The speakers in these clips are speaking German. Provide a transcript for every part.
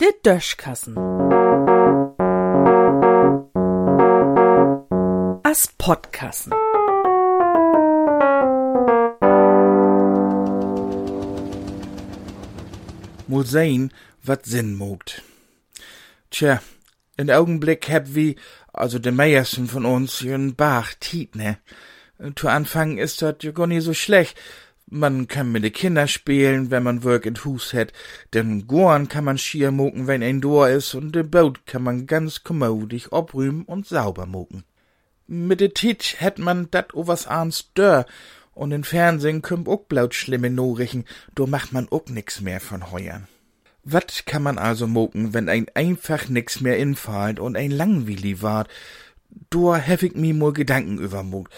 Der Döschkassen. As Podkassen. Mul sehen, wat Sinn mogt. Tja, in Augenblick heb wie, also de meisten von uns, jön Bach tiet, ne? Zu Anfang ist dat ja gar nie so schlecht. Man kann mit de Kinder spielen, wenn man Work in Hus hat. Den Gorn kann man schier moken, wenn ein Dor is, und de Boot kann man ganz kommodig obrühmen und sauber moken. Mit de Tit hätt man dat o was ahns dör, und in Fernsehen kümmt ook blaut schlimme Norichen, do macht man ook nix mehr von heuern. Wat kann man also moken, wenn ein einfach nix mehr infallt und ein langweilig ward? Do hef ich mi mol Gedanken übermogt.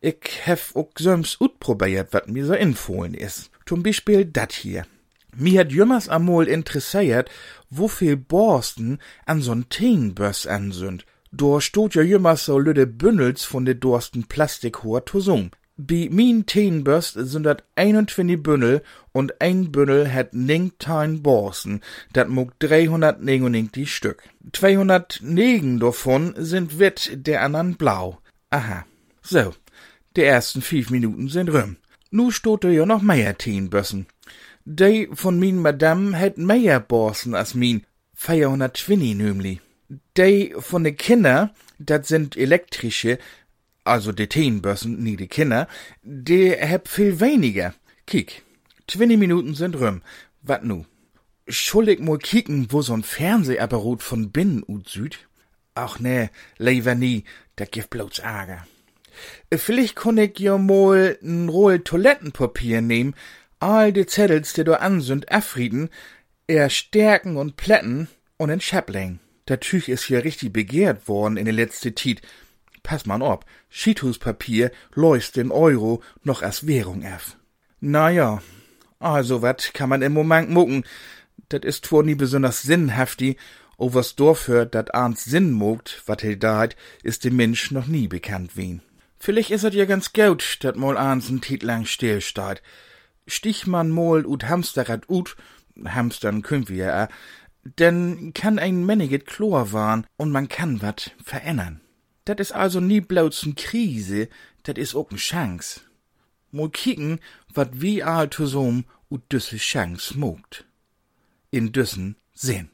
Ich hef ook söms utprobiert, wat mir so infohlen is. Zum Beispiel dat hier. Mi hat jümmers amol interessiert, wofür Borsten an so'n Teenböss ansünd. Do stot ja jümmers so lüde Bündels von de Dorsten Plastikhoher Tosung. Bi min Teenböst sind dat 21 Bündel und ein Bündel hat 19 Borsten. Dat muck 399 Stück. 209 davon sind wit, der andern blau. Aha. So, die ersten fünf Minuten sind rum. Nu stot ja noch mehr Teenbössen. De von min Madame hat mehr Borsten als min. 420 nämlich. De von de Kinder, dat sind elektrische, also de Teenbössen, nie de Kinder, de heb viel weniger. Kiek, 20 Minuten sind rum. Wat nu? Schuldig mal kicken, wo so'n Fernsehapparat von binnen ut süd? Ach ne, lieber nie, dat gibt bloß Ärger. Vielleicht kann ich ja mal n Roll Toilettenpapier nehmen, all de Zettels, die do ansünd, afrieden, er stärken und plätten und in Schäppling. Der Tüch is ja richtig begehrt worden in der letzte Tiet. Pass man ob, Schietuchspapier läust den Euro noch als Währung af. Na ja, also wat kann man im Moment mucken. Dat is zwar nie besonders sinnhaftig, o was dafür dat ahns Sinn mogt, wat he dat, is dem Mensch noch nie bekannt wen. Vielleicht is es ja ganz gut, dat mal ahns n Tit lang stillsteht. Stich man mal ut Hamsterrad ut, Hamstern können wir ja, denn kann ein Männiget Chlor waren und man kann wat verändern. Dat is also nie bloß n Krise, dat is ook n Chance. Mal kicken, wat wie all zusammen ut düsse Chance mogt. In düssen Sinn.